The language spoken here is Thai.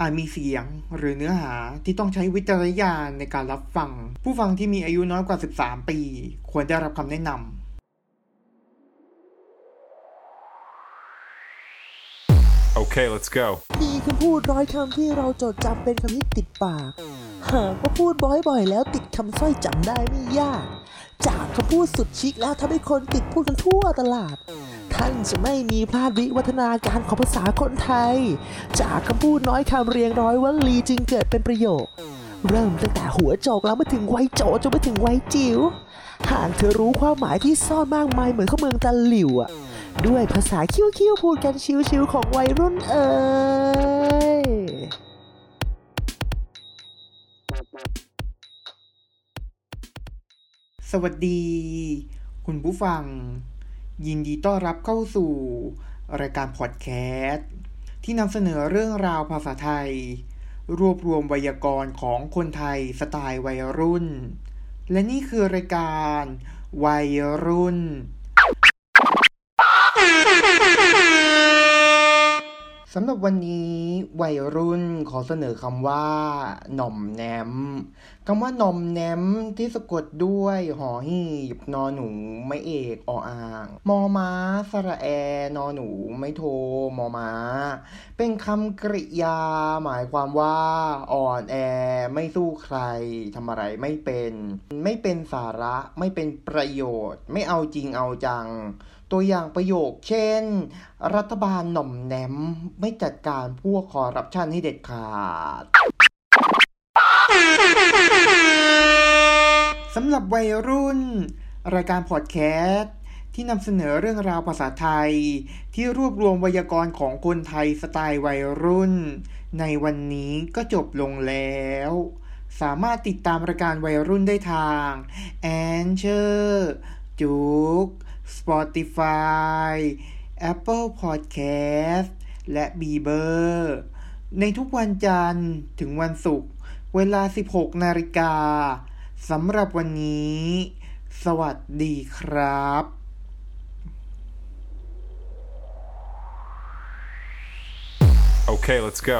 อาจมีเสียงหรือเนื้อหาที่ต้องใช้วิจารณญาณในการรับฟัง ผู้ฟังที่มีอายุน้อยกว่า 13 ปี ควรได้รับคำแนะนำ Okay, let's go. มีคำพูดร้อยคำที่เราจดจำเป็นคำที่ติดปาก หากว่าพูดบ่อยๆ แล้วติดคำสร้อยจำได้ไม่ยาก จากคำพูดสุดชิคแล้วทำให้คนติดพูดกันทั่วตลาด ท่านจะไม่มีพลาดวิวัฒนาการของภาษาคนไทย จากคำพูดน้อยคำเรียงร้อยวลีจึงเกิดเป็นประโยค เริ่มตั้งแต่หัวโจกแล้วมาถึงไวโจจนไปถึงไวจิ๋วหากเธอรู้ความหมายที่ซ่อนมากมายเหมือนข้าเมืองตะหลิวอะด้วยภาษาคิ้วๆพูดกันชิวๆของวัยรุ่นเอ่ย สวัสดี คุณผู้ฟัง ยินดีต้อนรับเข้าสู่ รายการพอดแคสต์ที่นำเสนอเรื่องราวภาษาไทย รวบรวมไวยากรณ์ของคนไทยสไตล์วัยรุ่น และนี่คือรายการวัยรุ่น สำหรับวันนี้วัยรุ่นขอเสนอคำว่า หน่อมแนม คำว่านมแนมที่สะกดด้วยหอหีบนอหนูไม่เอกออ่าง มอม้าสระแอนอหนูไม่โทมอม้า เป็นคำกริยาหมายความว่าอ่อนแอไม่สู้ใครทำอะไรไม่เป็น ไม่เป็นสาระไม่เป็นประโยชน์ ไม่เอาจริงเอาจัง ตัวอย่างประโยค เช่น รัฐบาลหน่อมแนมไม่จัดการพวกคอร์รัปชันให้เด็ดขาด สำหรับวัยรุ่น รายการพอดแคสต์ที่นำเสนอเรื่องราวภาษาไทย ที่รวบรวมไวยากรณ์ของคนไทยสไตล์วัยรุ่น ในวันนี้ก็จบลงแล้ว สามารถติดตามรายการวัยรุ่นได้ทาง a n c h o r จุก Spotify Apple Podcast และ b ีเบอร์ในทุกวันจันทร์ถึงวันศุกร์เวลา 16 นาฬิกา สำหรับวันนี้ สวัสดีครับ Okay, let's go.